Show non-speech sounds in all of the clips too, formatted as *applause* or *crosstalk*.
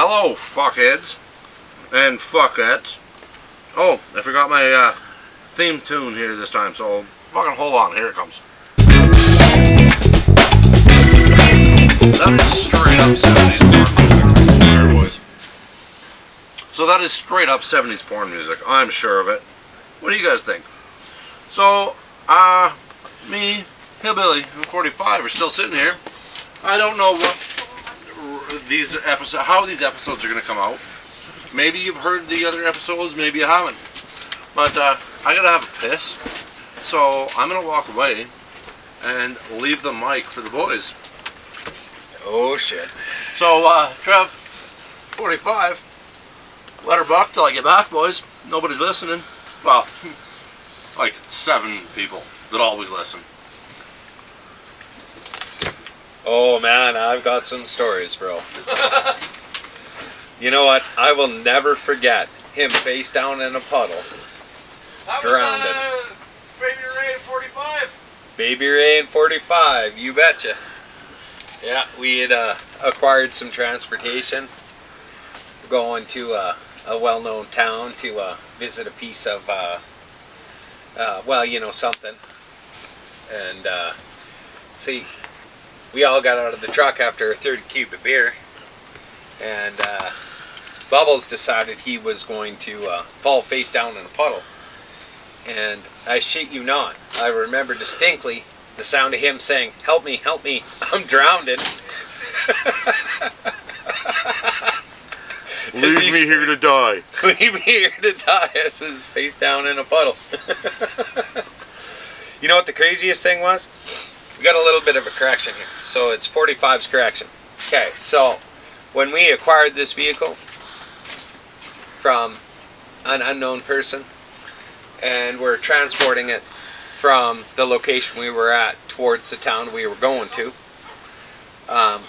Hello, fuckheads and fuckettes. Oh, I forgot my uh, theme tune here this time, so fucking hold on. Here it comes. That is straight up 70s porn music. Boys. So that is straight up 70s porn music. I'm sure of it. What do you guys think? So, uh, me, Hillbilly, and 45 are still sitting here. I don't know what these episodes, how these episodes are going to come out. Maybe you've heard the other episodes, maybe you haven't. But uh, I gotta have a piss, so I'm gonna walk away and leave the mic for the boys. Oh shit. So, uh, Trev, 45, let her buck till I get back, boys. Nobody's listening. Well, *laughs* like seven people that always listen. Oh man, I've got some stories, bro. you know what? I will never forget him face down in a puddle. That Drowned uh, Baby Ray in 45. Baby Ray in 45, you betcha. Yeah, we had uh, acquired some transportation. Going to uh, a well-known town to uh, visit a piece of, uh, uh, well, you know, something. And uh, see, we all got out of the truck after a third cube of beer, and uh, Bubbles decided he was going to uh, fall face down in a puddle. And I shit you not, I remember distinctly the sound of him saying, "Help me, help me, I'm drowning." *laughs* *laughs* Leave me here to die. Leave me here to die as his face down in a puddle. *laughs* you know what the craziest thing was? We got a little bit of a correction here. So it's 45's correction. Okay, so when we acquired this vehicle from an unknown person and we're transporting it from the location we were at towards the town we were going to, um,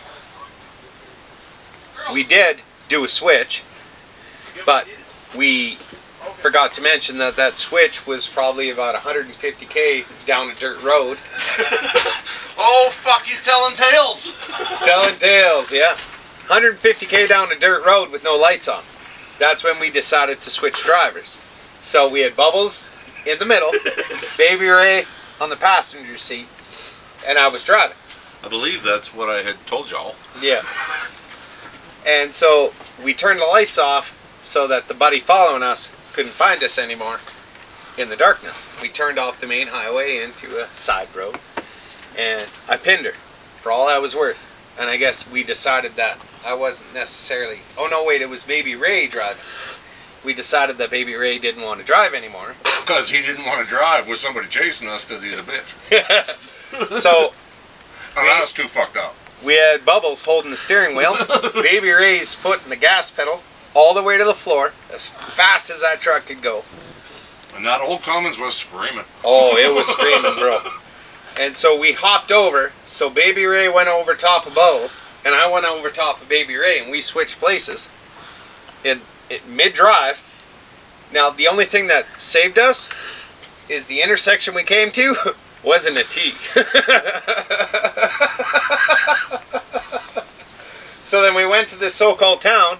we did do a switch, but we forgot to mention that that switch was probably about 150k down a dirt road. *laughs* Oh fuck, he's telling tales. *laughs* Telling tales, yeah. 150k down a dirt road with no lights on. That's when we decided to switch drivers. So we had Bubbles in the middle, *laughs* Baby Ray on the passenger seat, and I was driving. I believe that's what I had told y'all. Yeah. And so we turned the lights off so that the buddy following us couldn't find us anymore in the darkness. We turned off the main highway into a side road and I pinned her for all I was worth. And I guess we decided that I wasn't necessarily. Oh no, wait, it was Baby Ray driving. We decided that Baby Ray didn't want to drive anymore. Because he didn't want to drive with somebody chasing us because he's a bitch. *laughs* so And that was too fucked up. We had Bubbles holding the steering wheel, *laughs* Baby Ray's foot in the gas pedal, all the way to the floor, as fast as that truck could go. And that old Cummins was screaming. Oh, it was *laughs* screaming, bro. And so we hopped over. So Baby Ray went over top of Bubbles, and I went over top of Baby Ray, and we switched places in, in mid drive. Now, the only thing that saved us is the intersection we came to *laughs* wasn't a T. *laughs* so then we went to this so-called town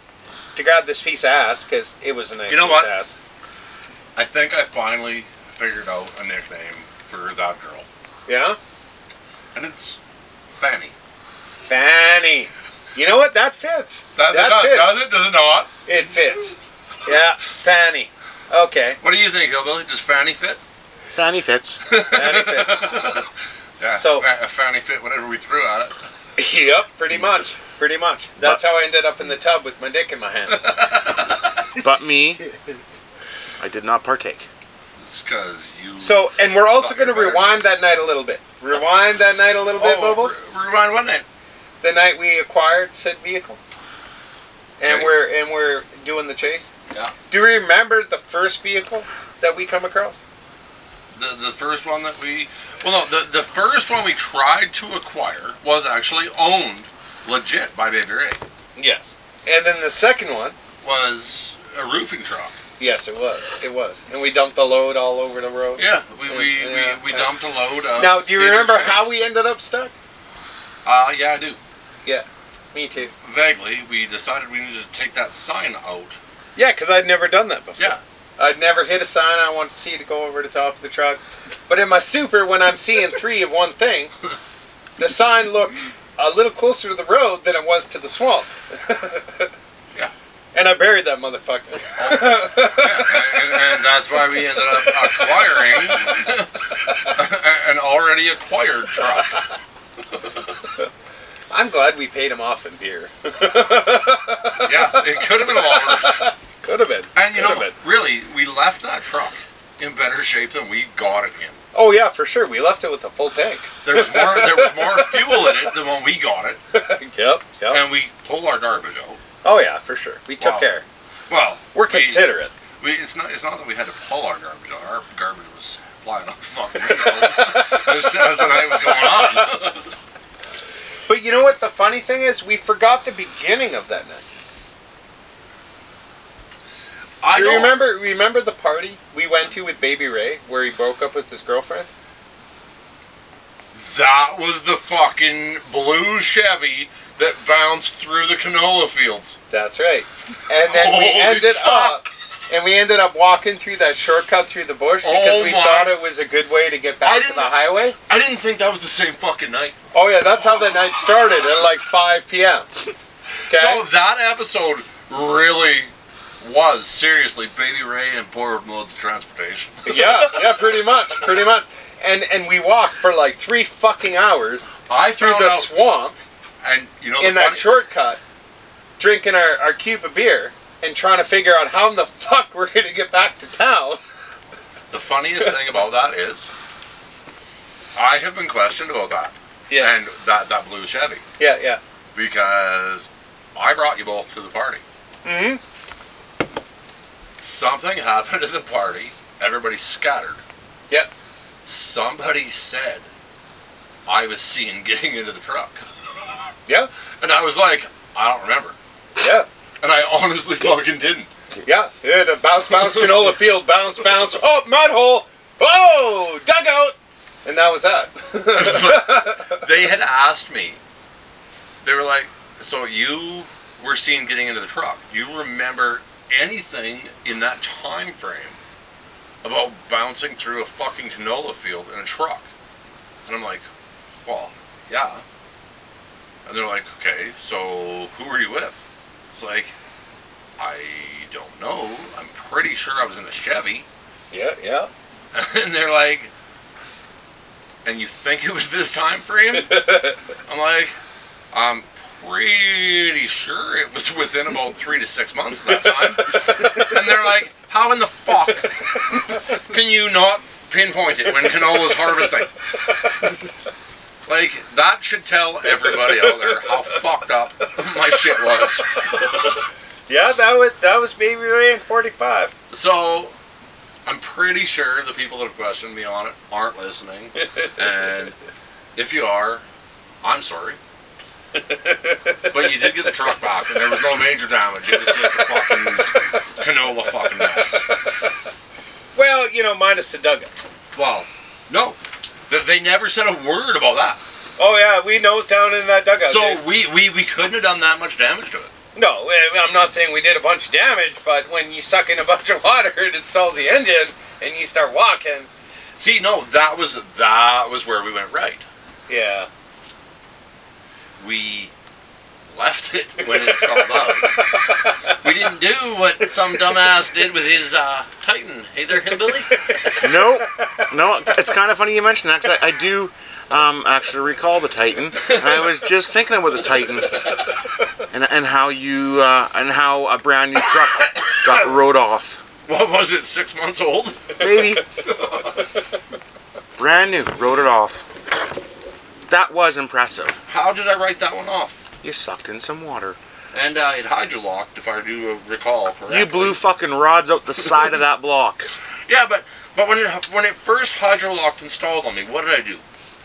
to grab this piece of ass because it was a nice You know piece what? of ass. I think I finally figured out a nickname for that girl. Yeah, And it's Fanny. Fanny. You know what? That fits. That, that does, fits. does it? Does it not? It fits. Yeah, Fanny. Okay, What do you think, Hillbilly? Does Fanny fit? Fanny fits. *laughs* Fanny fits. Yeah, So- fa- a Fanny fit whatever we threw at it. *laughs* yep, pretty much. Pretty much. That's how I ended up in the tub with my dick in my hand. *laughs* But me, I did not partake. It's because you. So, and we're also going to rewind that night a little bit. *laughs* Rewind that night a little bit, oh, Bubbles. re- rewind one night. The night we acquired said vehicle, and Okay. we're and we're doing the chase. Yeah. Do you remember the first vehicle that we come across? The the first one that we. Well, no, the, the first one we tried to acquire was actually owned legit by Baby Ray. Yes. And then the second one. Was a roofing truck. Yes, it was. It was. And we dumped the load all over the road. Yeah, we, we, Yeah, we, we yeah. dumped a load of. Now, do you remember chips. how we ended up stuck? Uh, yeah, I do. Yeah, me too. vaguely, we decided we needed to take that sign out. Yeah, because I'd never done that before. Yeah. I'd never hit a sign I wanted to see to go over the top of the truck. But in my super, when I'm seeing three of one thing, the sign looked a little closer to the road than it was to the swamp. *laughs* Yeah. And I buried that motherfucker. Yeah, and, and that's why we ended up acquiring an already acquired truck. I'm glad we paid him off in beer. *laughs* Yeah, it could have been ours. Could have been. And you Could know, really, we left that truck in better shape than we got it in. Oh yeah, for sure. We left it with a full tank. There was more. There was more *laughs* fuel in it than when we got it, yep. Yep. and we pulled our garbage out. Oh yeah, for sure. We took Wow. care. Well, We're we- considerate. We, it's not. It's not that we had to pull our garbage out. Our garbage was flying off the fucking *laughs* window as, as the night was going on. But you know what? The funny thing is, we forgot the beginning of that night. I Do you remember? Remember the party we went to with Baby Ray, where he broke up with his girlfriend? That was the fucking blue Chevy that bounced through the canola fields. That's right. And then we ended up, and we ended up walking through that shortcut through the bush because Oh we my- thought it was a good way to get back to the highway. I didn't think that was the same fucking night. Oh yeah, that's how the night started at like 5 p.m. *laughs* Okay. So that episode really was seriously Baby Ray and borrowed modes of transportation. *laughs* yeah, yeah, pretty much, pretty much. And and we walked for like three fucking hours I through the out, swamp and you know in that funny- shortcut, drinking our, our cube of beer and trying to figure out how in the fuck *laughs* we're gonna get back to town. The funniest thing about that is, I have been questioned about that Yeah, and that that blue Chevy yeah, yeah. because I brought you both to the party. hmm Something happened at the party. Everybody scattered. Yep. Somebody said I was seen getting into the truck, *laughs* Yeah, and I was like, I don't remember, yeah. and I honestly fucking didn't. Yeah, yeah, uh, the bounce, bounce, canola field, bounce, bounce, oh, mud hole, oh, dugout, and that was that. *laughs* they had *laughs* asked me. They were like, "So you were seen getting into the truck? You remember anything in that time frame about bouncing through a fucking canola field in a truck?" And I'm like, "Well, yeah." And they're like, "Okay, so who were you with?" It's like, I don't know. I'm pretty sure I was in a Chevy. yeah, yeah. *laughs* and they're like, and you think it was this time frame? *laughs* I'm like, I'm pretty sure it was within about three to six months of that time. and they're like, how in the fuck can you not pinpoint it when canola's harvesting? Like, that should tell everybody out there how fucked up my shit was. Yeah, that was that was Baby Ray in '45. So, I'm pretty sure the people that have questioned me on it aren't listening. *laughs* And if you are, I'm sorry. But you did get the truck back, and there was no major damage. It was just a fucking canola fucking mess. Well, you know, minus the dugout. Well, no. They never said a word about that. Oh yeah, we nose down in that dugout. So dude. we, we, we couldn't have done that much damage to it. no, eh, I'm not saying we did a bunch of damage, but when you suck in a *laughs* bunch of water, it installs the engine, and you start walking. See, no, that was that was where we went right. Yeah. We left it when it stalled out. We didn't do what some dumbass did with his uh, Titan. Hey there, hillbilly. No, no. It's kind of funny you mention that because I, I do um, actually recall the Titan. And I was just thinking about the Titan and, and how you uh, and how a brand new truck got rode off. What was it? Six months old? Baby, brand new, rode it off. That was impressive. How did I write that one off? You sucked in some water. And uh, it hydrolocked, if I do recall correctly. You blew fucking rods out the side of that *laughs* block. Yeah, but but when it when it first hydrolocked installed on me, what did I do?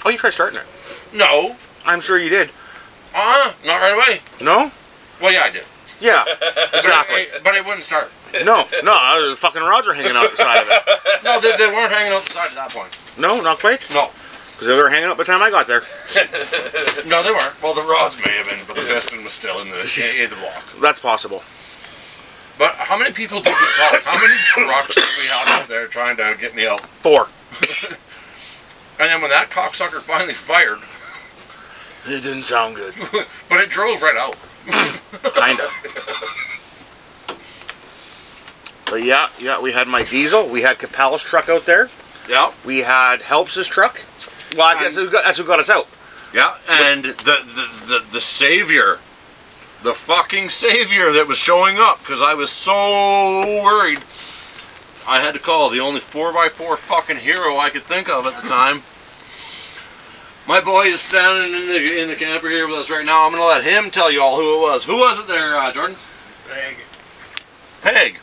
Oh, you tried starting it. No, I'm sure you did. uh, huh. not right away. No? Well, yeah, I did. Yeah, *laughs* But exactly. it, but it wouldn't start. No, no, uh, the fucking rods are hanging out the side of it. *laughs* No, they, they weren't hanging out the side at that point. No, not quite. No. Because they were hanging up by the time I got there. *laughs* No, they weren't. Well, the rods may have been, but the piston was still in the *laughs* in the block. That's possible. But how many people did we call? How many trucks did we have out there trying to get me out? Four. *laughs* And then when that cocksucker finally fired, It didn't sound good. but it drove right out. *clears throat* Kinda. But yeah, yeah, we had my diesel. We had Capel's truck out there. Yeah. We had Helps' truck. Well, I guess And- who got, that's who got us out. Yeah, and the, the the the savior, the fucking savior that was showing up because I was so worried. I had to call the only four x four fucking hero I could think of at the time. My boy is standing in the in the camper here with us right now. I'm gonna let him tell you all who it was. Who was it there, uh, Jordan? Peg. Peg.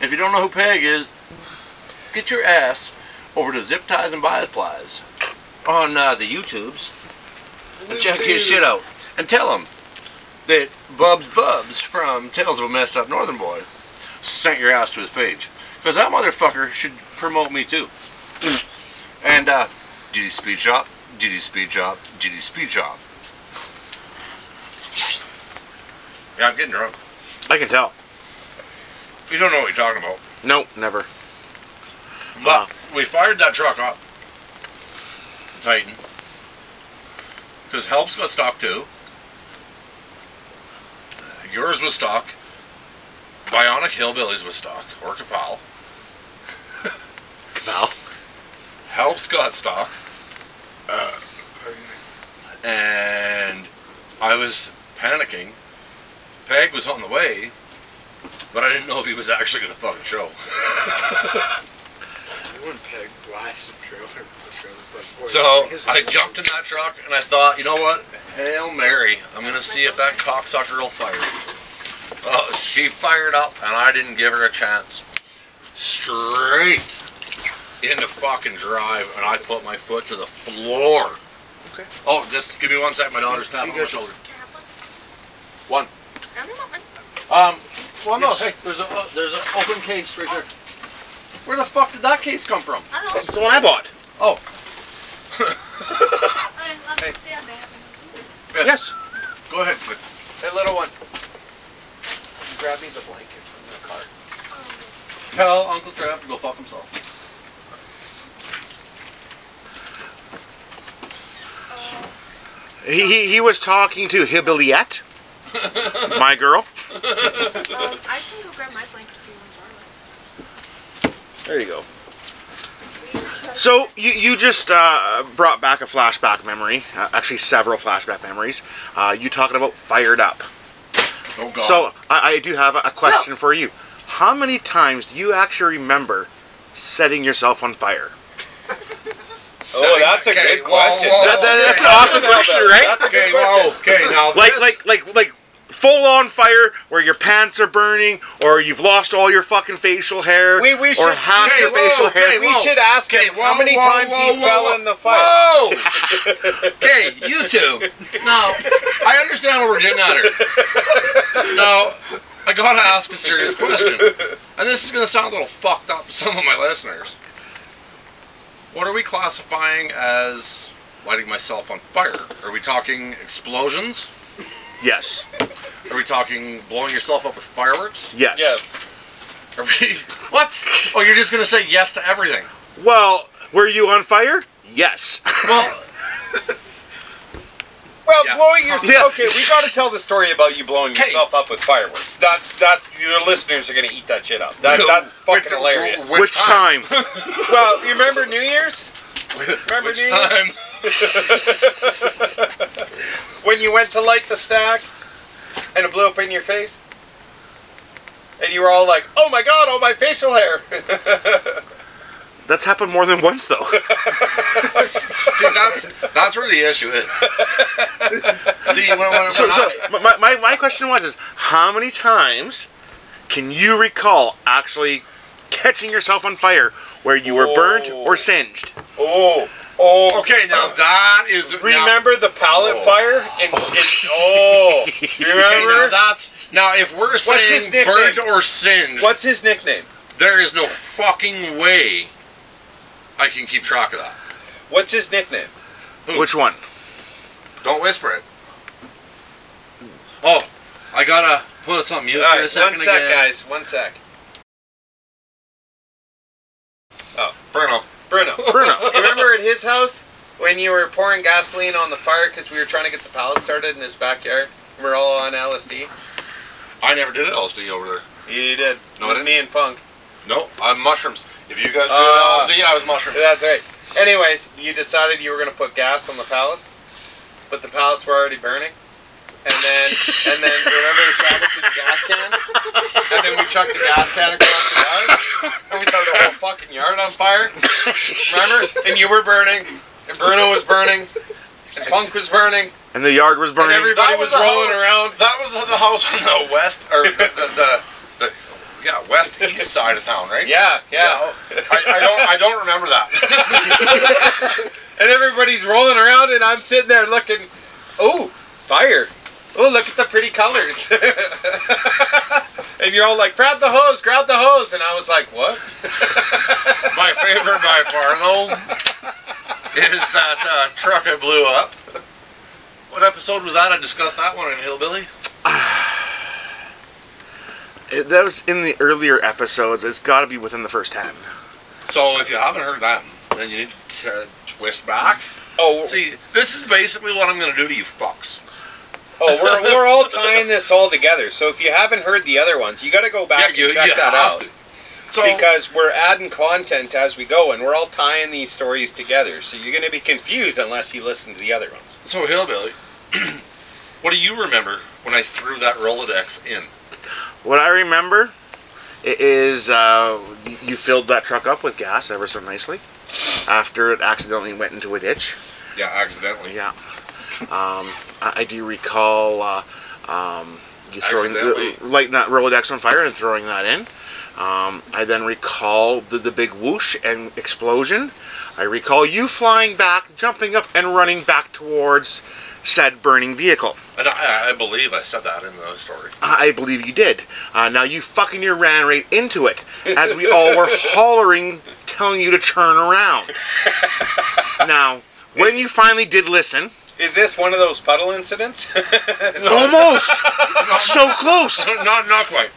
If you don't know who Peg is, get your ass over to Zip Ties and Bias Plies on uh, the YouTubes and check his shit out and tell him that Bubs Bubs from Tales of a Messed Up Northern Boy sent your ass to his page because that motherfucker should promote me too. *clears throat* and uh, GD Speed Shop, GD Speed Shop, GD Speed Shop. Yeah, I'm getting drunk. I can tell. You don't know what you're talking about. Nope, never. But we fired that truck up, the Titan, because Helps got stock too. Yours was stock. Bionic Hillbillies was stock, or Capal. Capel. Helps got stock. Uh, and I was panicking. Peg was on the way, but I didn't know if he was actually going to fucking show. *laughs* You wouldn't peg blast a trailer. trailer park. Boy, So I jumped in that truck and I thought, you know what? Hail Mary. I'm gonna see if that cocksucker will fire. Oh, she fired up and I didn't give her a chance. Straight into fucking drive and I put my foot to the floor. Okay. Oh, just give me one sec. My daughter's tapping on my shoulder. One. Um. Well, no. Hey, there's a uh, there's an open case right there. Where the fuck did that case come from? I don't know. It's the one I bought. Oh, Okay, let me see. I may have Yes. go ahead. quick. Hey, little one. Grab me the blanket from the car. Tell Uncle Trav to go fuck himself. He, he, he was talking to Hibbiliette, my girl. Um, I can go grab my blanket if you want to There you go. So you, you just uh, brought back a flashback memory, uh, actually several flashback memories. Uh, you talking about fired up. Oh God. So I, I do have a a question for you. How many times do you actually remember setting yourself on fire? Oh, that's a good question. Whoa, whoa, That- that- okay. that's an awesome question, right? That's a good Okay, question. whoa, okay, now Like this- like like like full on fire where your pants are burning or you've lost all your fucking facial hair We- we or should- half okay, your whoa, facial okay, hair. We should ask Okay, him how many whoa, times whoa, he whoa, fell whoa. in the fire. Whoa! *laughs* okay, you two. Now, I understand what we're getting at here. Now, I gotta ask a serious question, and this is gonna sound a little fucked up to some of my listeners. What are we classifying as lighting myself on fire? Are we talking explosions? Yes. Are we talking blowing yourself up with fireworks? Yes. Yes. Are we? *laughs* What? Oh, you're just gonna say yes to everything? Well, were you on fire? Yes. Well, *laughs* Well, Yeah. blowing yourself. Yeah. Okay, we got to tell the story about you blowing Okay. yourself up with fireworks. That's that's your listeners are gonna eat that shit up. That, that's *laughs* fucking Which- hilarious. which Which time? Well, you remember New Year's? Remember Which New Year's time? *laughs* when you went to light the stack and it blew up in your face, and you were all like, "Oh my god, all my facial hair." *laughs* That's happened more than once though. *laughs* See, that's that's where the issue is. See, when, when, when So, so I, my, my, my question was is how many times can you recall actually catching yourself on fire where you were burnt Oh. or singed? oh, oh. okay, now uh, that is now- Remember the pallet Oh. fire? And, and- oh, oh you *laughs* Okay, now remember? that's now if we're his saying burnt or singed, What's his nickname? there is no fucking way I can keep track of that. What's his nickname? Which one? Don't whisper it. Oh, I gotta put us on mute All for a second one sec, again. guys. One sec. Oh, Bruno. Bruno. *laughs* Bruno. Remember at his house when you were pouring gasoline on the fire because we were trying to get the pallet started in his backyard? We're all on LSD. I never did LSD over there. You did. No, I didn't. Me and Funk. No, I'm mushrooms. If you guys do Uh, LSD, I was mushrooms. That's right. Anyways, you decided you were going to put gas on the pallets, but the pallets were already burning. And then, and then remember the travel to the gas can? And then we chucked the gas can across the yard, and we started the whole fucking yard on fire. Remember? And you were burning, and Bruno was burning, and Punk was burning, And the yard was and burning. everybody That was, was rolling whole- around. That was the house on the west, or the, the, the, the yeah, west east side of town, right? Yeah, yeah. I, I don't, I don't remember that. *laughs* And everybody's rolling around, and I'm sitting there looking, oh, fire. Oh, look at the pretty colors. *laughs* and you're all like, grab the hose, grab the hose. And I was like, what? *laughs* My favorite by far, though, is that uh, truck I blew up. What episode was that? I discussed that one in Hillbilly. *sighs* It- that was in the earlier episodes. It's got to be within the first ten. So if you haven't heard that, then you need to twist back. Oh, See, this is basically what I'm going to do to you fucks. Oh we're, we're all tying this all together. So if you haven't heard the other ones, you got to go back yeah, you, and check you that have out. to. So because we're adding content as we go, and we're all tying these stories together. So you're going to be confused unless you listen to the other ones. So Hillbilly, *clears throat* what do you remember when I threw that Rolodex in? What I remember is uh, you filled that truck up with gas ever so nicely after it accidentally went into a ditch. Yeah, accidentally. Yeah. Um, I, I do recall uh, um, you throwing the, lighting that Rolodex on fire and throwing that in. Um, I then recall the, the big whoosh and explosion. I recall you flying back, jumping up, and running back towards said burning vehicle. And I, I believe I said that in the story. I believe you did. Uh, now you fucking near ran right into it as we all were *laughs* hollering, telling you to turn around. *laughs* now, when you finally did listen, Is this one of those puddle incidents? *laughs* almost so close. not, not quite.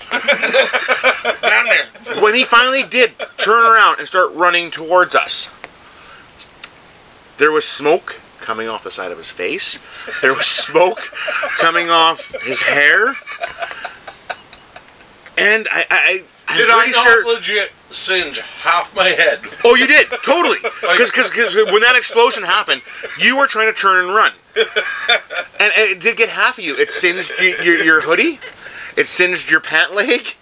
Down there. When he finally did turn around and start running towards us, there was smoke coming off the side of his face. There was smoke coming off his hair. And I, I, I'm Did I not sure. legit singe half my head? Oh, you did totally. *laughs* Because when that explosion happened, you were trying to turn and run, *laughs* and it did get half of you. It singed your, your hoodie. It singed your pant leg.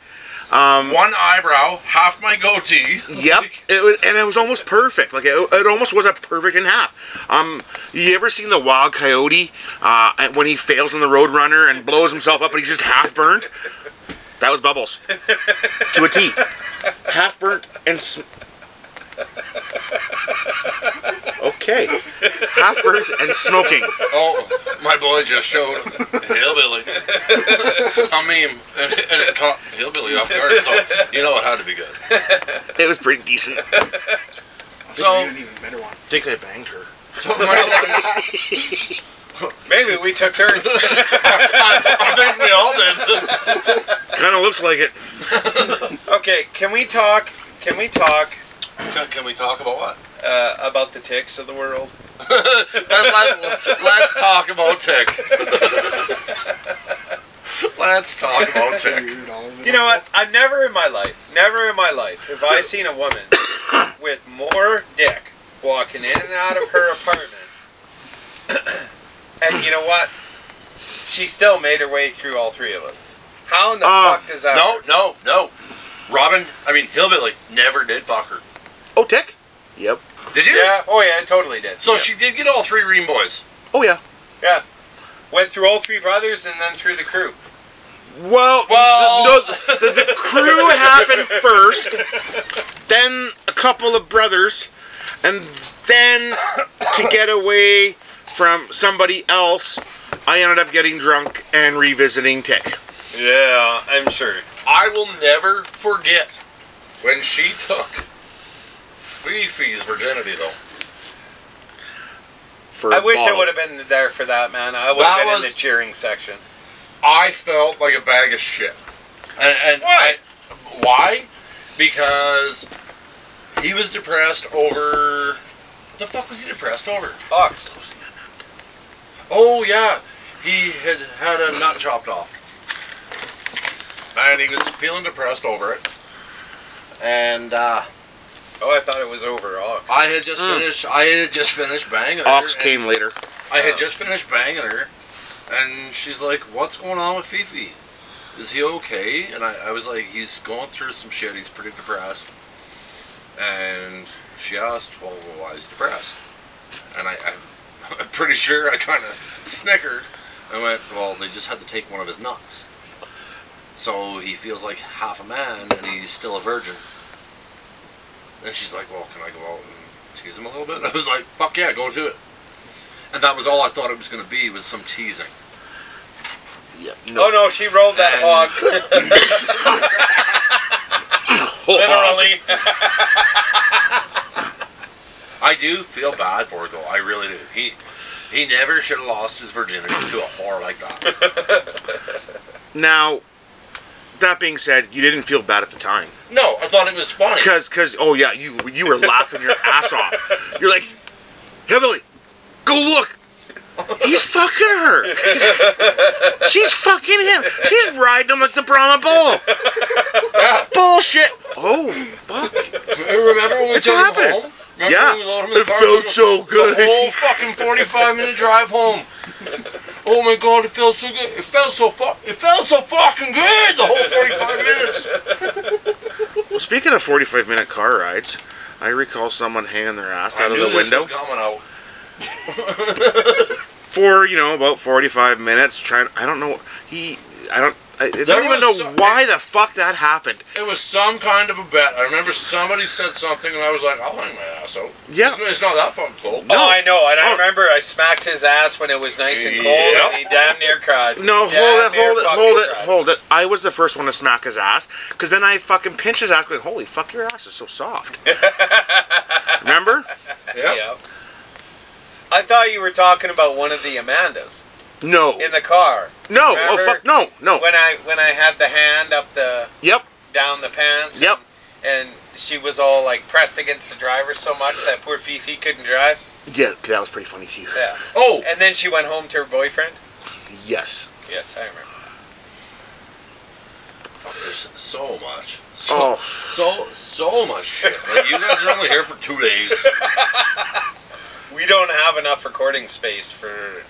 One eyebrow, half my goatee. Yep, it was, and it was almost perfect. Like it, it almost was a perfect in half. Um, you ever seen the Wild Coyote uh, when he fails on the Roadrunner and blows himself up and he's just half burnt? That was Bubbles to a T. Half burnt and. Sm- okay, half burnt and smoking. Oh, my boy just showed Hillbilly a meme, and, and it caught Hillbilly off guard, so you know it had to be good. It was pretty decent. So, you an even better one. think I banged her. so my, *laughs* Maybe we took turns. *laughs* I think we all did. Kind of looks like it. okay, can we talk? Can we talk Can, can we talk about what? uh, about the ticks of the world? *laughs* Let, us talk about Tick. Let's talk about Tick. Weird, all of it. You know what? I've never in my life, never in my life, have I seen a woman with more dick walking in and out of her apartment. And you know what? She still made her way through all three of us. How in the Ah, fuck does that No, work? no, no. Robin, I mean Hillbilly, never did fuck her. Oh, Tick? Yep. Did you? Yeah, oh yeah, it totally did. So Yeah. she did get all three Ream boys. Oh, yeah. Yeah. Went through all three brothers and then through the crew. Well, Well- no, the, the crew *laughs* happened first, then a couple of brothers, and then to get away from somebody else, I ended up getting drunk and revisiting Tick. Yeah, I'm sure. I will never forget when she took Fifi's virginity, though. for. I a wish I would have been there for that, man. I would That have been in the cheering section. I felt like a bag of shit. And, and Why? I- why? Because he was depressed over. The fuck was he depressed over? Ox. Oh yeah, he had had a nut chopped off, and he was feeling depressed over it. And uh, Oh, I thought it was over Ox. I had just Mm. finished. I had just finished banging her. Ox came later. I had just finished banging her, and she's like, "What's going on with Fifi? Is he okay?" And I, I was like, "He's going through some shit. He's pretty depressed." And she asked, "Well, why is he depressed?" And I, I I'm *laughs* pretty sure I kind of snickered. I went, "Well, they just had to take one of his nuts, so he feels like half a man, and he's still a virgin." And she's like, "Well, can I go out and tease him a little bit?" *laughs* I was like, "Fuck yeah, go do it." And that was all I thought it was going to be was some teasing. Yeah. Oh no, she rolled that And- hog. *laughs* Literally. I do feel bad for it though. I really do. He he never should have lost his virginity to a whore like that. *laughs* Now, that being said, you didn't feel bad at the time. No, I thought it was funny. Cause, cause, oh yeah, you you were laughing your ass off. You're like, Heavily, go look. He's fucking her. She's fucking him. She's riding him like the Brahma bull. Yeah. Bullshit. Oh fuck. Remember when we took him home? Remember Yeah. we loaded him in the It felt so The good. whole fucking forty-five minute drive home. Oh my god, it felt so good. It felt so fuck. It felt so fucking good. The whole forty-five minutes. Well, speaking of 45 minute car rides, I recall someone hanging their ass I out of the window was coming out. for you know about 45 minutes. Trying, I don't know. He, I don't. I There don't even know some- why the fuck that happened. It was some kind of a bet. I remember somebody said something, and I was like, "I'll hang my ass out." Yeah. It's, it's not that fucking cold. Oh, I know, and I Oh. remember I smacked his ass when it was nice and cold, Yep. and he damn near cried. No, Damn hold it, hold it, hold it, cried. hold it. I was the first one to smack his ass, because then I fucking pinched his ass, going, "Holy fuck, your ass is so soft." *laughs* Remember? Yeah. Yep. I thought you were talking about one of the Amandas No, in the car. no, oh, Remember? oh fuck, no, no. When I when I had the hand up the Yep, down the pants. Yep. And, and she was all like pressed against the driver so much that poor Fifi couldn't drive. yeah, that was pretty funny too. Yeah. Oh, And then she went home to her boyfriend. Yes. Yes, I remember. fuck, there's so much. So, Oh, so, so much shit. Like, you guys are only here for two days. *laughs* We don't have enough recording space for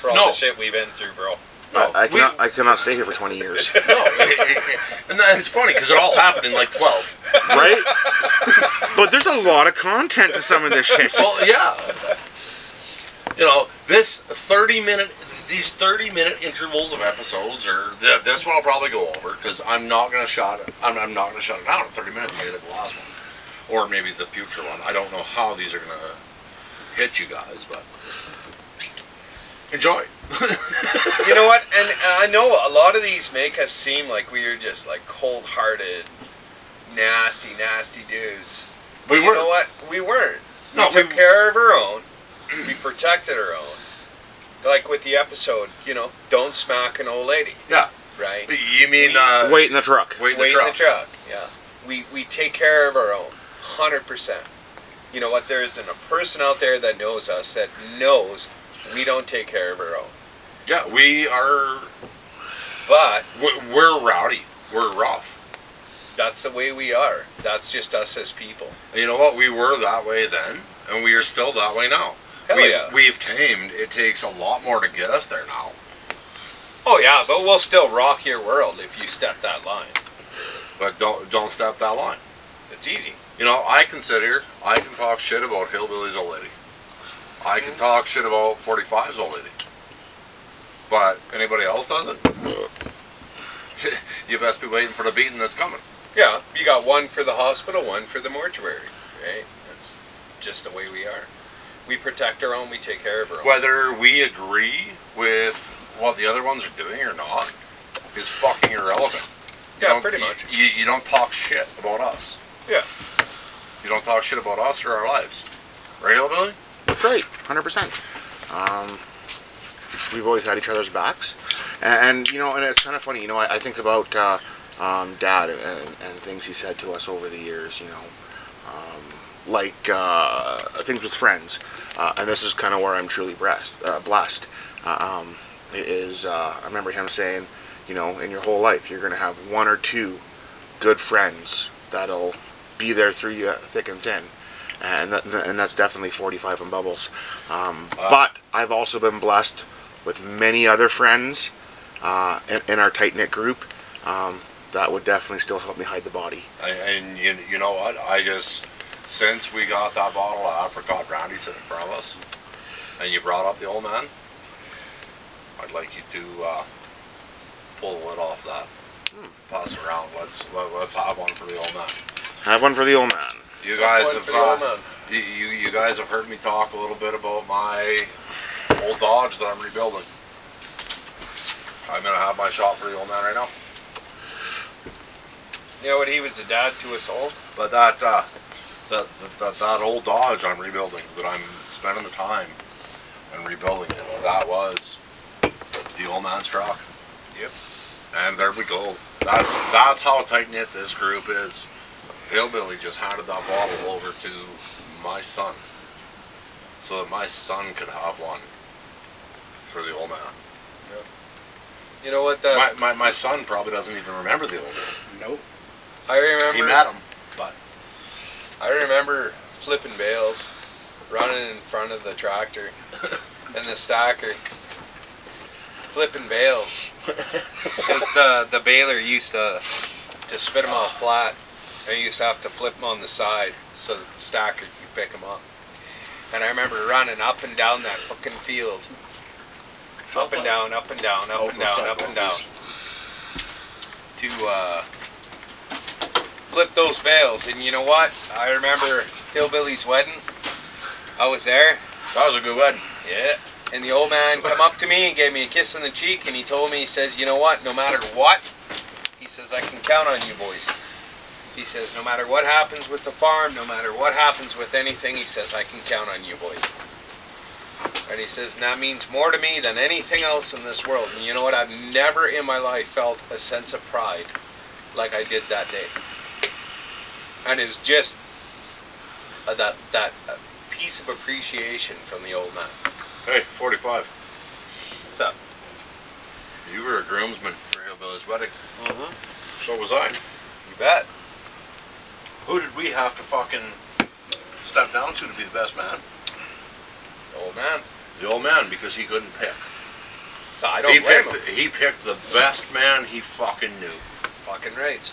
for all No. the shit we've been through, bro. No, I, I we- cannot, I cannot stay here for 20 years, *laughs* no, *laughs* and that, it's funny because it all happened in like twelve. right? but there's a lot of content to some of this shit. Well, yeah. You know, this thirty minute, these thirty minute intervals of episodes or th- this one I'll probably go over because I'm not gonna shut it. I'm, I'm not gonna shut it down in thirty minutes like I did the last one, or maybe the future one. I don't know how these are gonna hit you guys, but enjoy. You know what? And I know a lot of these make us seem like we are just like cold hearted, nasty, nasty dudes. But We you were. know what? We weren't. We No, took we- care of our own. we protected our own. Like with the episode, you know, don't smack an old lady. Yeah. Right? You mean uh, Wait in the truck. wait in Wait the in the truck? truck. Yeah. We we take care of our own. Hundred percent. You know what? There isn't a person out there that knows us that knows we don't take care of our own. Yeah, we are. But we- We're rowdy. We're rough. that's the way we are. That's just us as people. You know what? We were that way then, and we are still that way now. Hell we've, yeah. we've tamed. It takes a lot more to get us there now. Oh yeah, but we'll still rock your world if you step that line. But don't don't step that line. It's easy. You know, I consider I can talk shit about hillbillies old lady. I can talk shit about 45's already. But anybody else doesn't? *laughs* you best be waiting for the beating that's coming. Yeah, you got one for the hospital, one for the mortuary, right? That's just the way we are. We protect our own, we take care of our own. Whether we agree with what the other ones are doing or not is fucking irrelevant. You Yeah, pretty much. You, you don't talk shit about us. Yeah. You don't talk shit about us or our lives. Right, hillbilly? That's right, 100%. um, we've always had each other's backs, and, and you know, and it's kind of funny. You know, I, I think about uh, um, Dad and, and things he said to us over the years. You know, um, like uh, things with friends, uh, and this is kind of where I'm truly blessed. Uh, blessed uh, um, is uh, I remember him saying, you know, in your whole life, you're gonna have one or two good friends that'll be there through you thick and thin. And, that, and that's definitely 45 and bubbles. Um, Wow. but I've also been blessed with many other friends uh, in, in our tight knit group um, that would definitely still help me hide the body. And, and you, you know what? I just, since we got that bottle of apricot brandy sitting in front of us, and you brought up the old man, I'd like you to uh, pull the lid off that. Pass it around. Let's let, let's have one for the old man. Have one for the old man. You guys have for the old uh, you, you you guys have heard me talk a little bit about my old Dodge that I'm rebuilding. I'm gonna have my shot for the old man right now. You know what? He was a dad to us all. But that, uh, that, that, that old Dodge I'm rebuilding, that I'm spending the time and rebuilding it, that was the old man's truck. Yep. And there we go. That's that's how tight knit this group is. Hillbilly just handed that bottle over to my son, so that my son could have one for the old man. You know what? The, My, my, my son probably doesn't even remember the old man. Nope. I remember. He met him, but I remember flipping bales, running in front of the tractor and the stacker, flipping bales. *laughs* Because the the baler used to to spit them out flat, and you used to have to flip them on the side so that the stacker could pick them up. And I remember running up and down that fucking field, up and down, up and down, up and down, up and down, to uh, flip those bales. And you know what? I remember Hillbilly's wedding. I was there. that was a good wedding. Yeah. And the old man come up to me and gave me a kiss on the cheek, and he told me, he says, you know what? No matter what, he says, I can count on you boys. He says, no matter what happens with the farm, no matter what happens with anything, he says, I can count on you boys. And he says, and that means more to me than anything else in this world. And you know what? I've never in my life felt a sense of pride like I did that day. And it was just uh, that that uh, piece of appreciation from the old man. Hey, 45. What's up? You were a groomsman for Hillbilly's wedding. Mm-hmm. So was I. You bet. Who did we have to fucking step down to to be the best man? The old man. The old man, because he couldn't pick. I He don't blame picked, him. he picked the best man he fucking knew. Fucking right.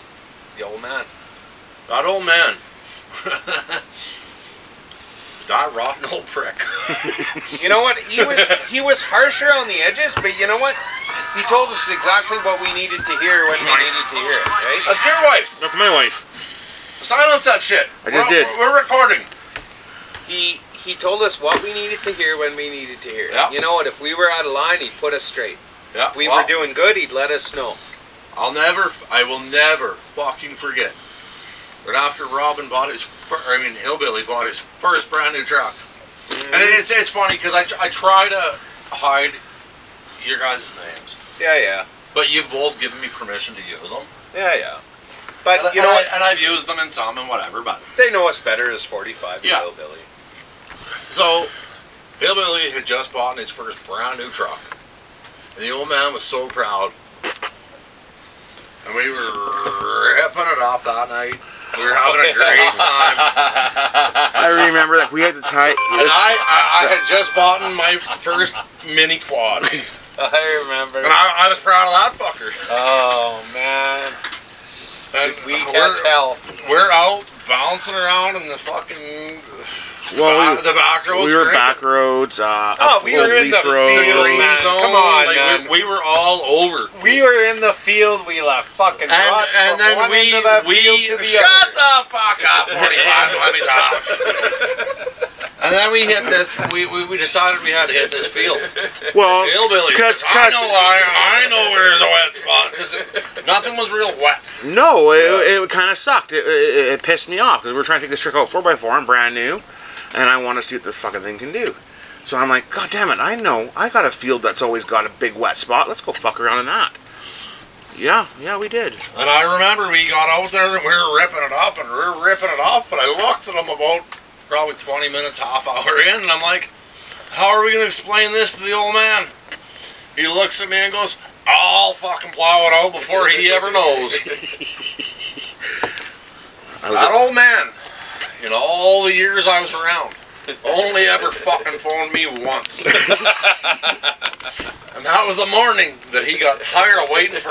The old man. That old man. *laughs* that rotten old prick. *laughs* You know what? He was he was harsher on the edges, but you know what? He told us exactly what we needed to hear when we needed to hear it, right? That's your wife. That's my wife. Silence that shit. I just we're, did. We're recording. He he told us what we needed to hear when we needed to hear it. Yeah. You know what? If we were out of line, he'd put us straight. Yeah. If we well, were doing good, he'd let us know. I'll never, I will never fucking forget. But after Robin bought his, I mean Hillbilly bought his first brand new truck, mm-hmm. and it's it's funny because I, I try to hide your guys' names, Yeah, yeah, but you've both given me permission to use them. yeah, yeah. But And, you know and, what? I, and I've used them in some and whatever. But They know us better as 45 Yeah. hillbilly. so Hillbilly had just bought his first brand new truck, and the old man was so proud. And we were ripping it up that night. We were having a great *laughs* time. I remember that we had to tie. And I, I, I had just bought my first mini quad. *laughs* I remember. And I, I was proud of that fucker. Oh man, And we we're, catch hell. we're out bouncing around in the fucking Well, uh, the back roads. we were drinking. back roads. Uh, Oh, up we were in the Road. field, man. zone, Come on, like, man. We, we were all over. We were in the field. We left fucking And, rods and from then one we, end of that we field to the shut other. the fuck up, 45, let me talk. And then we hit this, we, we, we decided we had to hit this field. Well, Hillbillies. Cause- I cause- know, I, I know where's a wet spot, because nothing was real wet. no, it, it kind of sucked. It, it, it pissed me off because we were trying to take this trick out four x four. I'm brand new, and I want to see what this fucking thing can do. So I'm like, God damn it! I know. I got a field that's always got a big wet spot. Let's go fuck around in that. Yeah, yeah, we did. And I remember we got out there and we were ripping it up and we were ripping it off, But I looked at him about probably 20 minutes, half hour in, and I'm like, how are we going to explain this to the old man? He looks at me and goes, I'll fucking plow it out before he ever knows. I was That old man, in all the years I was around, only ever fucking phoned me once. and that was the morning that he got tired of waiting for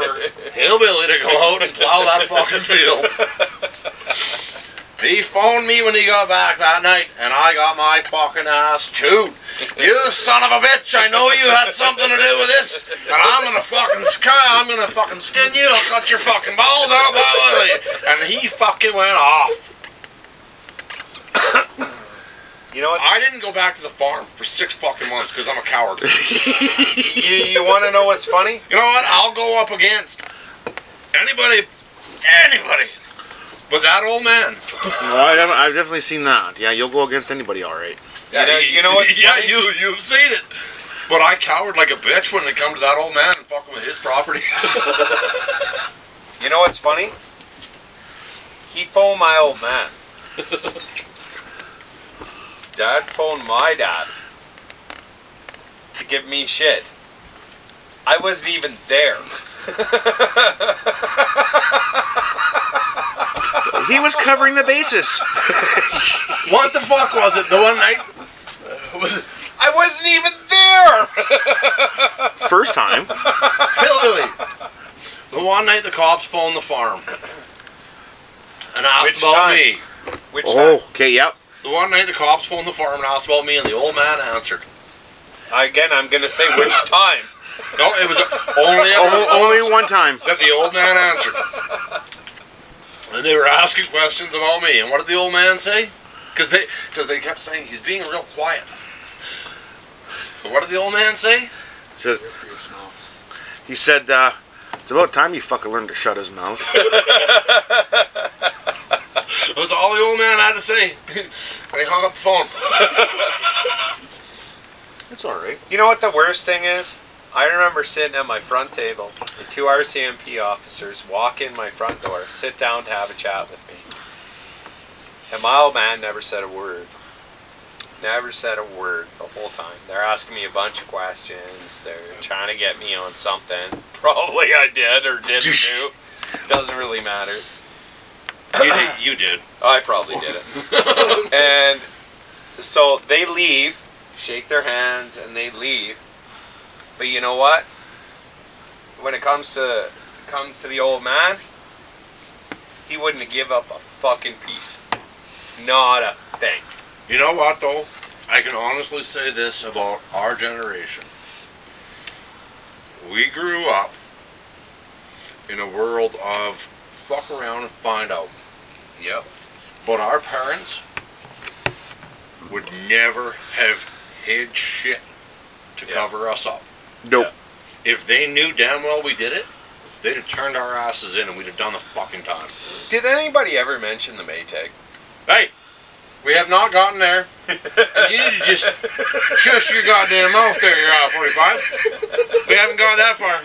Hillbilly to go out and plow that fucking field. He phoned me when he got back that night, and I got my fucking ass chewed. You son of a bitch! I know you had something to do with this, and I'm gonna fucking sky. I'm gonna fucking skin you. I'll cut your fucking balls out. Blah, blah, blah. And he fucking went off. You know what? I didn't go back to the farm for six fucking months because I'm a coward. You, you want to know what's funny? You know what? I'll go up against anybody, anybody, but that old man. No, I haven't- I've definitely seen that. Yeah, you'll go against anybody, all right. You know, you know what's *laughs* Yeah, funny? you you've seen it. But I cowered like a bitch when it come to that old man and fucking with his property. *laughs* You know what's funny? He phoned my old man. Dad phoned my dad to give me shit. I wasn't even there. *laughs* He was covering the bases. *laughs* what the fuck was it? The one night. I wasn't even there. *laughs* First time. Hillbilly. The one night the cops phoned the farm and asked Which about time? me. Which Oh, okay, yep. The one night the cops phoned the farm and asked about me, and the old man answered. Again, I'm gonna say which *laughs* time. No, it was only oh, ever Only, only one time. that the old man answered. And they were asking questions about me, and what did the old man say? Because they, because they kept saying he's being real quiet. But what did the old man say? He said, he said uh, it's about time you fucking learn to shut his mouth. That's all the old man had to say. and he hung up the phone. It's all right. You know what the worst thing is? I remember sitting at my front table. The two RCMP officers walk in my front door, sit down to have a chat with me. And my old man never said a word. Never said a word the whole time. They're asking me a bunch of questions. They're trying to get me on something. *laughs* Probably I did or didn't *laughs* do. Doesn't really matter. You did. *coughs* You did. I probably did it. *laughs* and so they leave, shake their hands, and they leave. But you know what? When it comes to comes to the old man, he wouldn't give up a fucking piece. Not a thing. You know what, though? I can honestly say this about our generation. We grew up in a world of fuck around and find out. Yep. But our parents would never have hid shit to Yeah. cover us up. Nope. If they knew damn well we did it, they'd have turned our asses in and we'd have done the fucking time. Did anybody ever mention the Maytag? Hey, we have not gotten there. *laughs* and you need to just shush your goddamn mouth there, you're out 45. We haven't gone that far.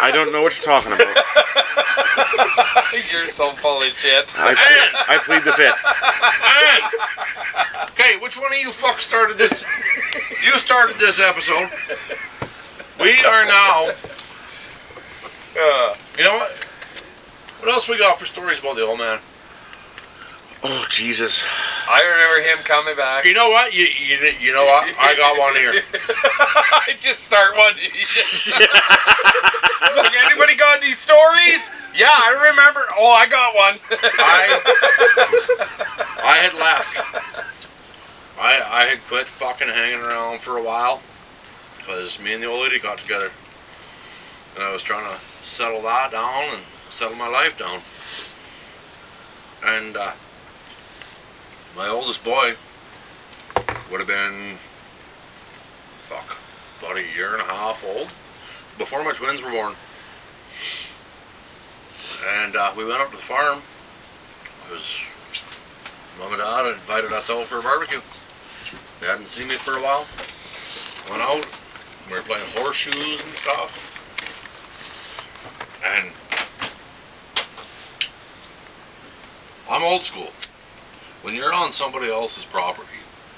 *laughs* I don't know what you're talking about. *laughs* You're so full of shit. I, And, I plead the fifth. and, okay, which one of you fuck started this? You started this episode. We are now, Uh, you know what? What else we got for stories about the old man? Oh, Jesus. I remember him coming back. You know what? You, you, you know what? I got one here. *laughs* I just start one. *laughs* it's like, anybody got any stories? Yeah, I remember. Oh, I got one. *laughs* I I had left. I I had quit fucking hanging around for a while because me and the old lady got together, and I was trying to settle that down and settle my life down. And uh, my oldest boy would have been fuck about a year and a half old before my twins were born. And uh, we went up to the farm. It was mom and dad invited us out for a barbecue. They hadn't seen me for a while. Went out. We were playing horseshoes and stuff. And I'm old school. When you're on somebody else's property,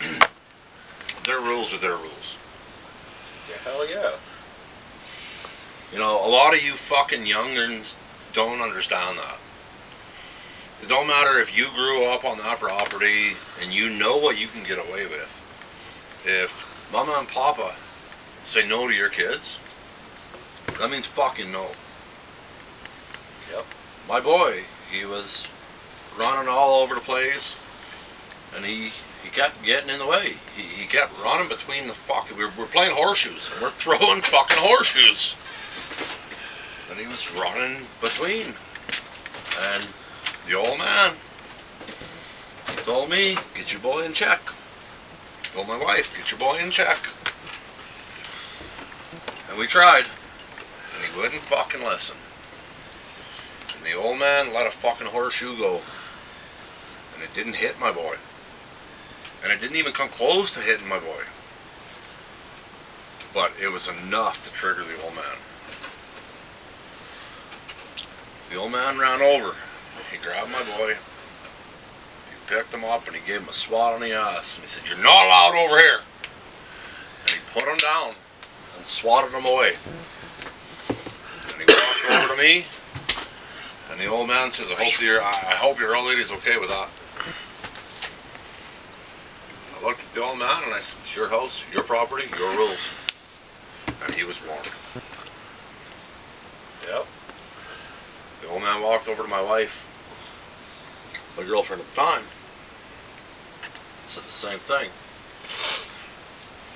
*clears throat* their rules are their rules. Yeah, hell yeah. You know, a lot of you fucking younguns don't understand that. It don't matter if you grew up on that property and you know what you can get away with. If mama and papa say no to your kids, that means fucking no. Yep. My boy, he was running all over the place and he he kept getting in the way. He, he kept running between the fucking. We were, we're playing horseshoes and we're *laughs* throwing fucking horseshoes. And he was running between. And the old man told me, get your boy in check. Told my wife, get your boy in check. And we tried. And he wouldn't fucking listen. And the old man let a fucking horseshoe go. And it didn't hit my boy. And it didn't even come close to hitting my boy. But it was enough to trigger the old man. The old man ran over. He grabbed my boy. Picked him up and he gave him a swat on the ass. And he said, You're not allowed over here. And he put him down and swatted him away. And he walked over to me. And the old man says, I hope your I I hope your old lady's okay with that. I looked at the old man and I said, It's your house, your property, your rules. And he was warned. Yep. The old man walked over to my wife, my girlfriend at the time, said the same thing.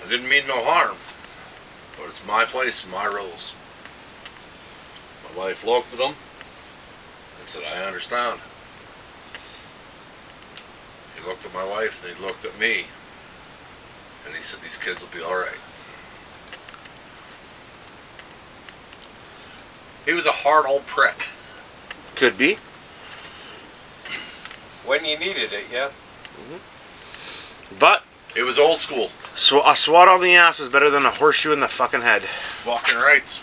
I didn't mean no harm, but it's my place and my rules. My wife looked at him and said, I understand. He looked at my wife, then he looked at me, and he said, These kids will be alright. He was a hard old prick. Could be. When you needed it, yeah. Mm-hmm. But It was old school. sw- a swat on the ass was better than a horseshoe in the fucking head. Fucking rights.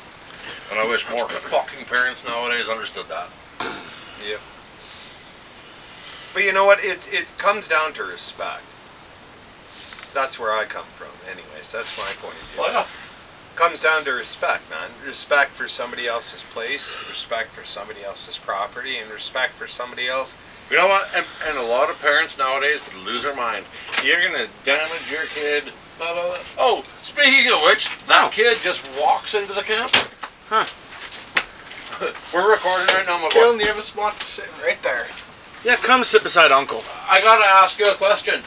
And I wish more fucking parents nowadays understood that. Yeah. But you know what? It it comes down to respect. That's where I come from, anyways. That's my point of view. yeah. Comes down to respect, man. Respect for somebody else's place, respect for somebody else's property, and respect for somebody else. You know what? And, and a lot of parents nowadays would lose their mind. You're gonna damage your kid. Blah, blah, blah. Oh, speaking of which, that Oh. kid just walks into the camp. Huh. *laughs* We're recording right now, my boy. Killing, you have a spot to sit right there. Yeah, come sit beside Uncle. I gotta ask you a question.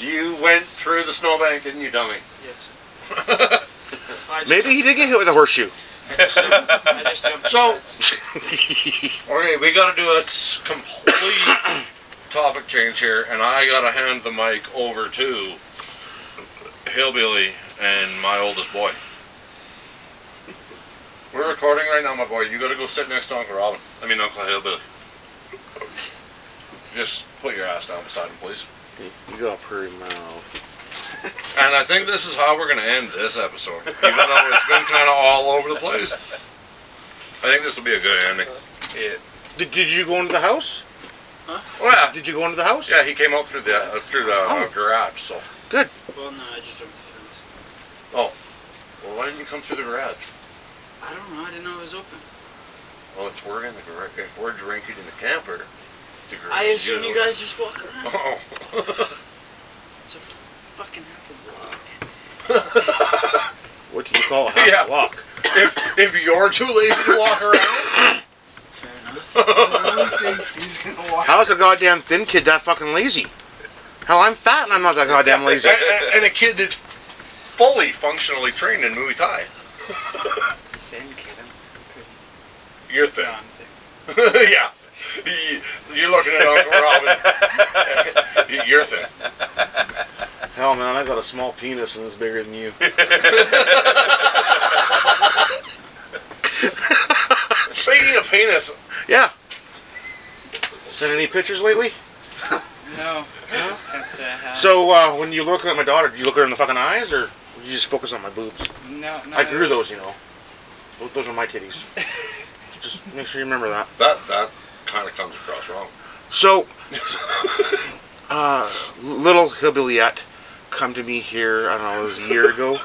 You went through the snowbank, didn't you, dummy? Yes. *laughs* Maybe he did get hit with a horseshoe. I just jumped. So, *laughs* okay, we got to do a s- complete topic change here, and I got to hand the mic over to Hillbilly and my oldest boy. We're recording right now, my boy. You got to go sit next to Uncle Robin. I mean, Uncle Hillbilly. Just put your ass down beside him, please. You got a pretty mouth. And I think this is how we're going to end this episode, even though it's been kind of all over the place. I think this will be a good ending. It, Did, did you go into the house? Oh, yeah. Did you go into the house? Yeah, he came out through the uh, through the uh, Oh. garage. So, Good. Well, no, I just jumped the fence. Oh, well, why didn't you come through the garage? I don't know. I didn't know it was open. Well, if we're in the garage, if we're drinking in the camper, the garage. I is assume you guys just walk around. *laughs* Oh, It's a fucking half a block. What do you call a half Yeah. block? if if you're too lazy to walk around, Fair enough. I don't think he's gonna walk. How's a goddamn thin kid that fucking lazy? Hell, I'm fat and I'm not that goddamn lazy. and, and- and a kid that's fully functionally trained in Muay Thai, Thin kid. I'm you're thin. No, I'm thin. *laughs* yeah, you're looking at Uncle Robin. *laughs* you're thin. Hell, man, I've got a small penis and it's bigger than you. *laughs* Speaking of penis, Yeah. Sent any pictures lately? No. Can't say So uh, when you look at my daughter, do you look her in the fucking eyes, or you just focus on my boobs? no, no. I grew those, you know. Those, those are my titties. *laughs* just make sure you remember that. That that kind of comes across wrong. So, *laughs* uh, little hillbillyette come to me here. I don't know, it was a year ago,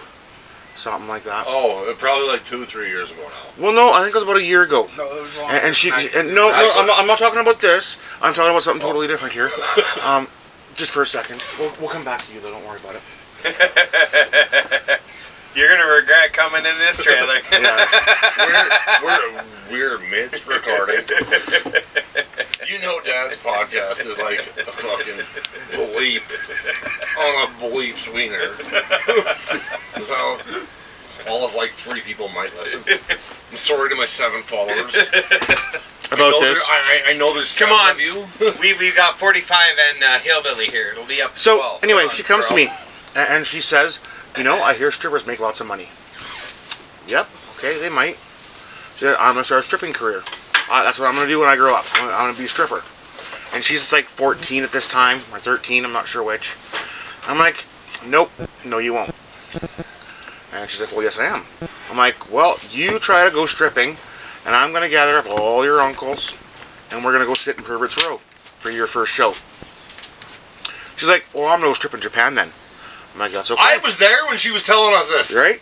something like that. Oh, probably like two, three years ago now. Well, no, I think it was about a year ago. No, it was long. And, and she, and no, no, I'm not, I'm not talking about this. I'm talking about something totally different here. *laughs* Um, just for a second. We'll, we'll come back to you, though. Don't worry about it. *laughs* You're gonna regret coming in this trailer. *laughs* Yeah. We're we're we're midst recording. You know, Dad's podcast is like a fucking bleep on a bleep's wiener. *laughs* so all of like three people might listen. I'm sorry to my seven followers. I About know this. there- I, I I know there's Come seven on. of you. we we got 45 and uh, hillbilly here. It'll be up to So 12. anyway, Come on, she comes to me, and she says, "You know, I hear strippers make lots of money." Yep. Okay, they might. She said, "I'm gonna start a stripping career. Uh, that's what I'm gonna do when I grow up. I'm gonna, I'm gonna be a stripper." And she's like 14 at this time, or 13. I'm not sure which. I'm like, "Nope, no, you won't." And she's like, "Well, yes, I am." I'm like, "Well, you try to go stripping, and I'm gonna gather up all your uncles, and we're gonna go sit in Pervert's Row for your first show." She's like, "Well, I'm gonna go strip in Japan then." Like, "That's okay." I was there when she was telling us this. right?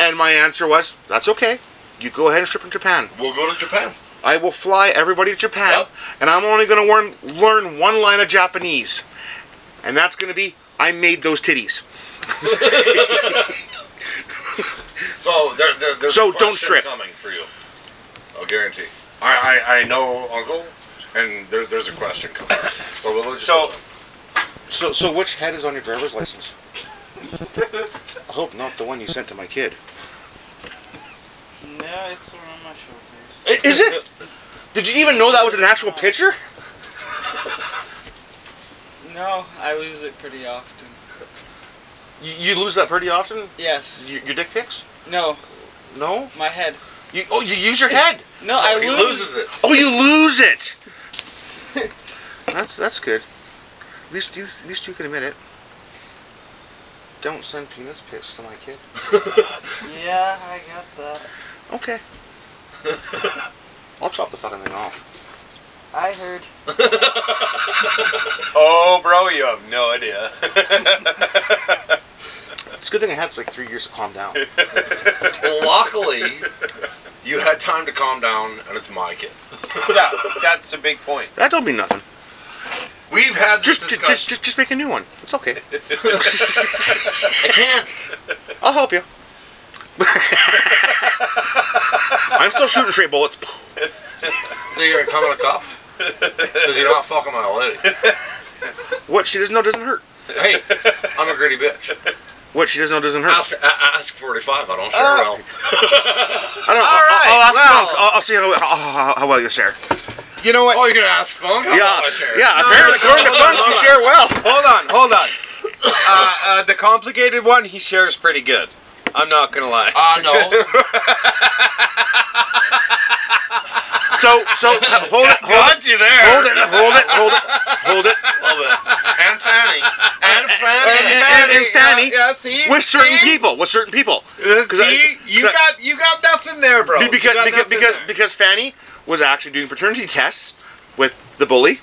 And my answer was, "That's okay. You go ahead and strip in Japan. We'll go to Japan. I will fly everybody to Japan, Yep. and I'm only gonna learn learn one line of Japanese, and that's gonna be, I made those titties." *laughs* So there, there, there's So a don't strip. coming for you. I'll guarantee. I, I, I know Uncle, and there, there's a question coming. So we'll So- So, so which head is on your driver's license? *laughs* I hope not the one you sent to my kid. No, it's one on my shoulders. Is it? Did you even know that was an actual picture? No, I lose it pretty often. You, you lose that pretty often. Yes. Your, your dick pics? No, No. my head. You, oh, you use your head. No, I he lose. loses it. Oh, you lose it. *laughs* that's that's good. At least you at least you can admit it. Don't send penis pics to my kid. *laughs* Yeah, I got that. Okay. I'll chop the fucking thing off. I heard. *laughs* Oh, bro, you have no idea. *laughs* It's a good thing I had like three years to calm down. Luckily, you had time to calm down, and it's my kid. yeah, that's a big point. That don't mean nothing. We've had this Just just discussion. just just, just make a new one. It's okay. *laughs* I can't. I'll help you. *laughs* I'm still shooting straight bullets. So you're gonna come a cup? Because you're not fucking my lady. What she doesn't know doesn't hurt. Hey, I'm a gritty bitch. What she doesn't know doesn't hurt. Ask, a- ask 45. I don't share Oh. well. I don't know. All *laughs* I'll, right, I'll ask well- Funk. I'll, I'll see how, how, how, how well you share. You know what? Oh, you're gonna ask Funk? How Yeah, well I share? yeah. No, apparently, no, no, according to Funk, you share well. Hold on, hold on. Uh, uh, the complicated one, he shares pretty good. I'm not gonna lie. Uh, no. *laughs* So, so *laughs* hold it, hold it, you there. hold it, hold it, hold it, hold it. Love it. And Fanny. And Fanny. And- and Fanny yeah, yeah, see, With certain see? people, with certain people. Uh, 'Cause I- see, you 'cause I- got you got nothing there, bro. Be- because because because there. because Fanny was actually doing paternity tests with the bully,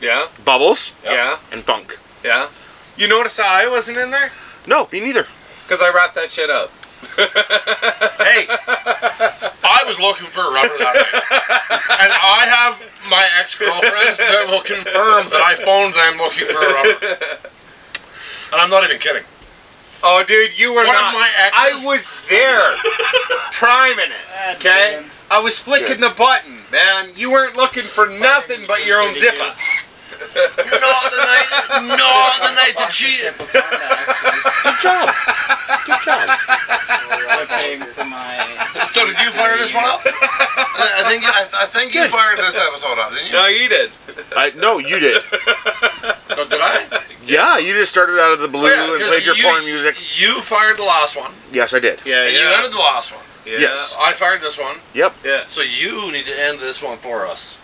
yeah, Bubbles, yeah, and Funk. yeah. You notice how I wasn't in there? No, me neither. Because I wrapped that shit up. *laughs* Hey, I was looking for a rubber that night. And I have my ex girlfriends that will confirm that I phoned them looking for a rubber. And I'm not even kidding. Oh, dude, you were One of not. my I was there, priming it. Okay. I was flicking the button, man. You weren't looking for nothing but your own zipper. Not the night, not the night that she. Partnership with Honda, actually. Good job. Good job. They're paying for my. So did you fire this one up? I I think I, I think you Good. fired this episode up, didn't you? No, you did. I no, you did. No, did I? Yeah, you just started out of the blue oh, and 'cause played your you, porn music. You fired the last one, Yes, I did. Yeah, and you ended the last one. yeah. Yes. I fired this one, Yep. Yeah. so you need to end this one for us.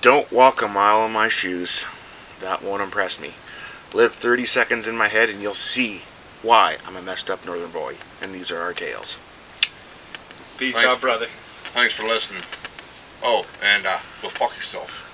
Don't walk a mile in my shoes. That won't impress me. Live 30 seconds in my head and you'll see why I'm a messed up northern boy. And these are our tales. Peace Nice. out, brother. Thanks for listening. Oh, and uh, go fuck yourself.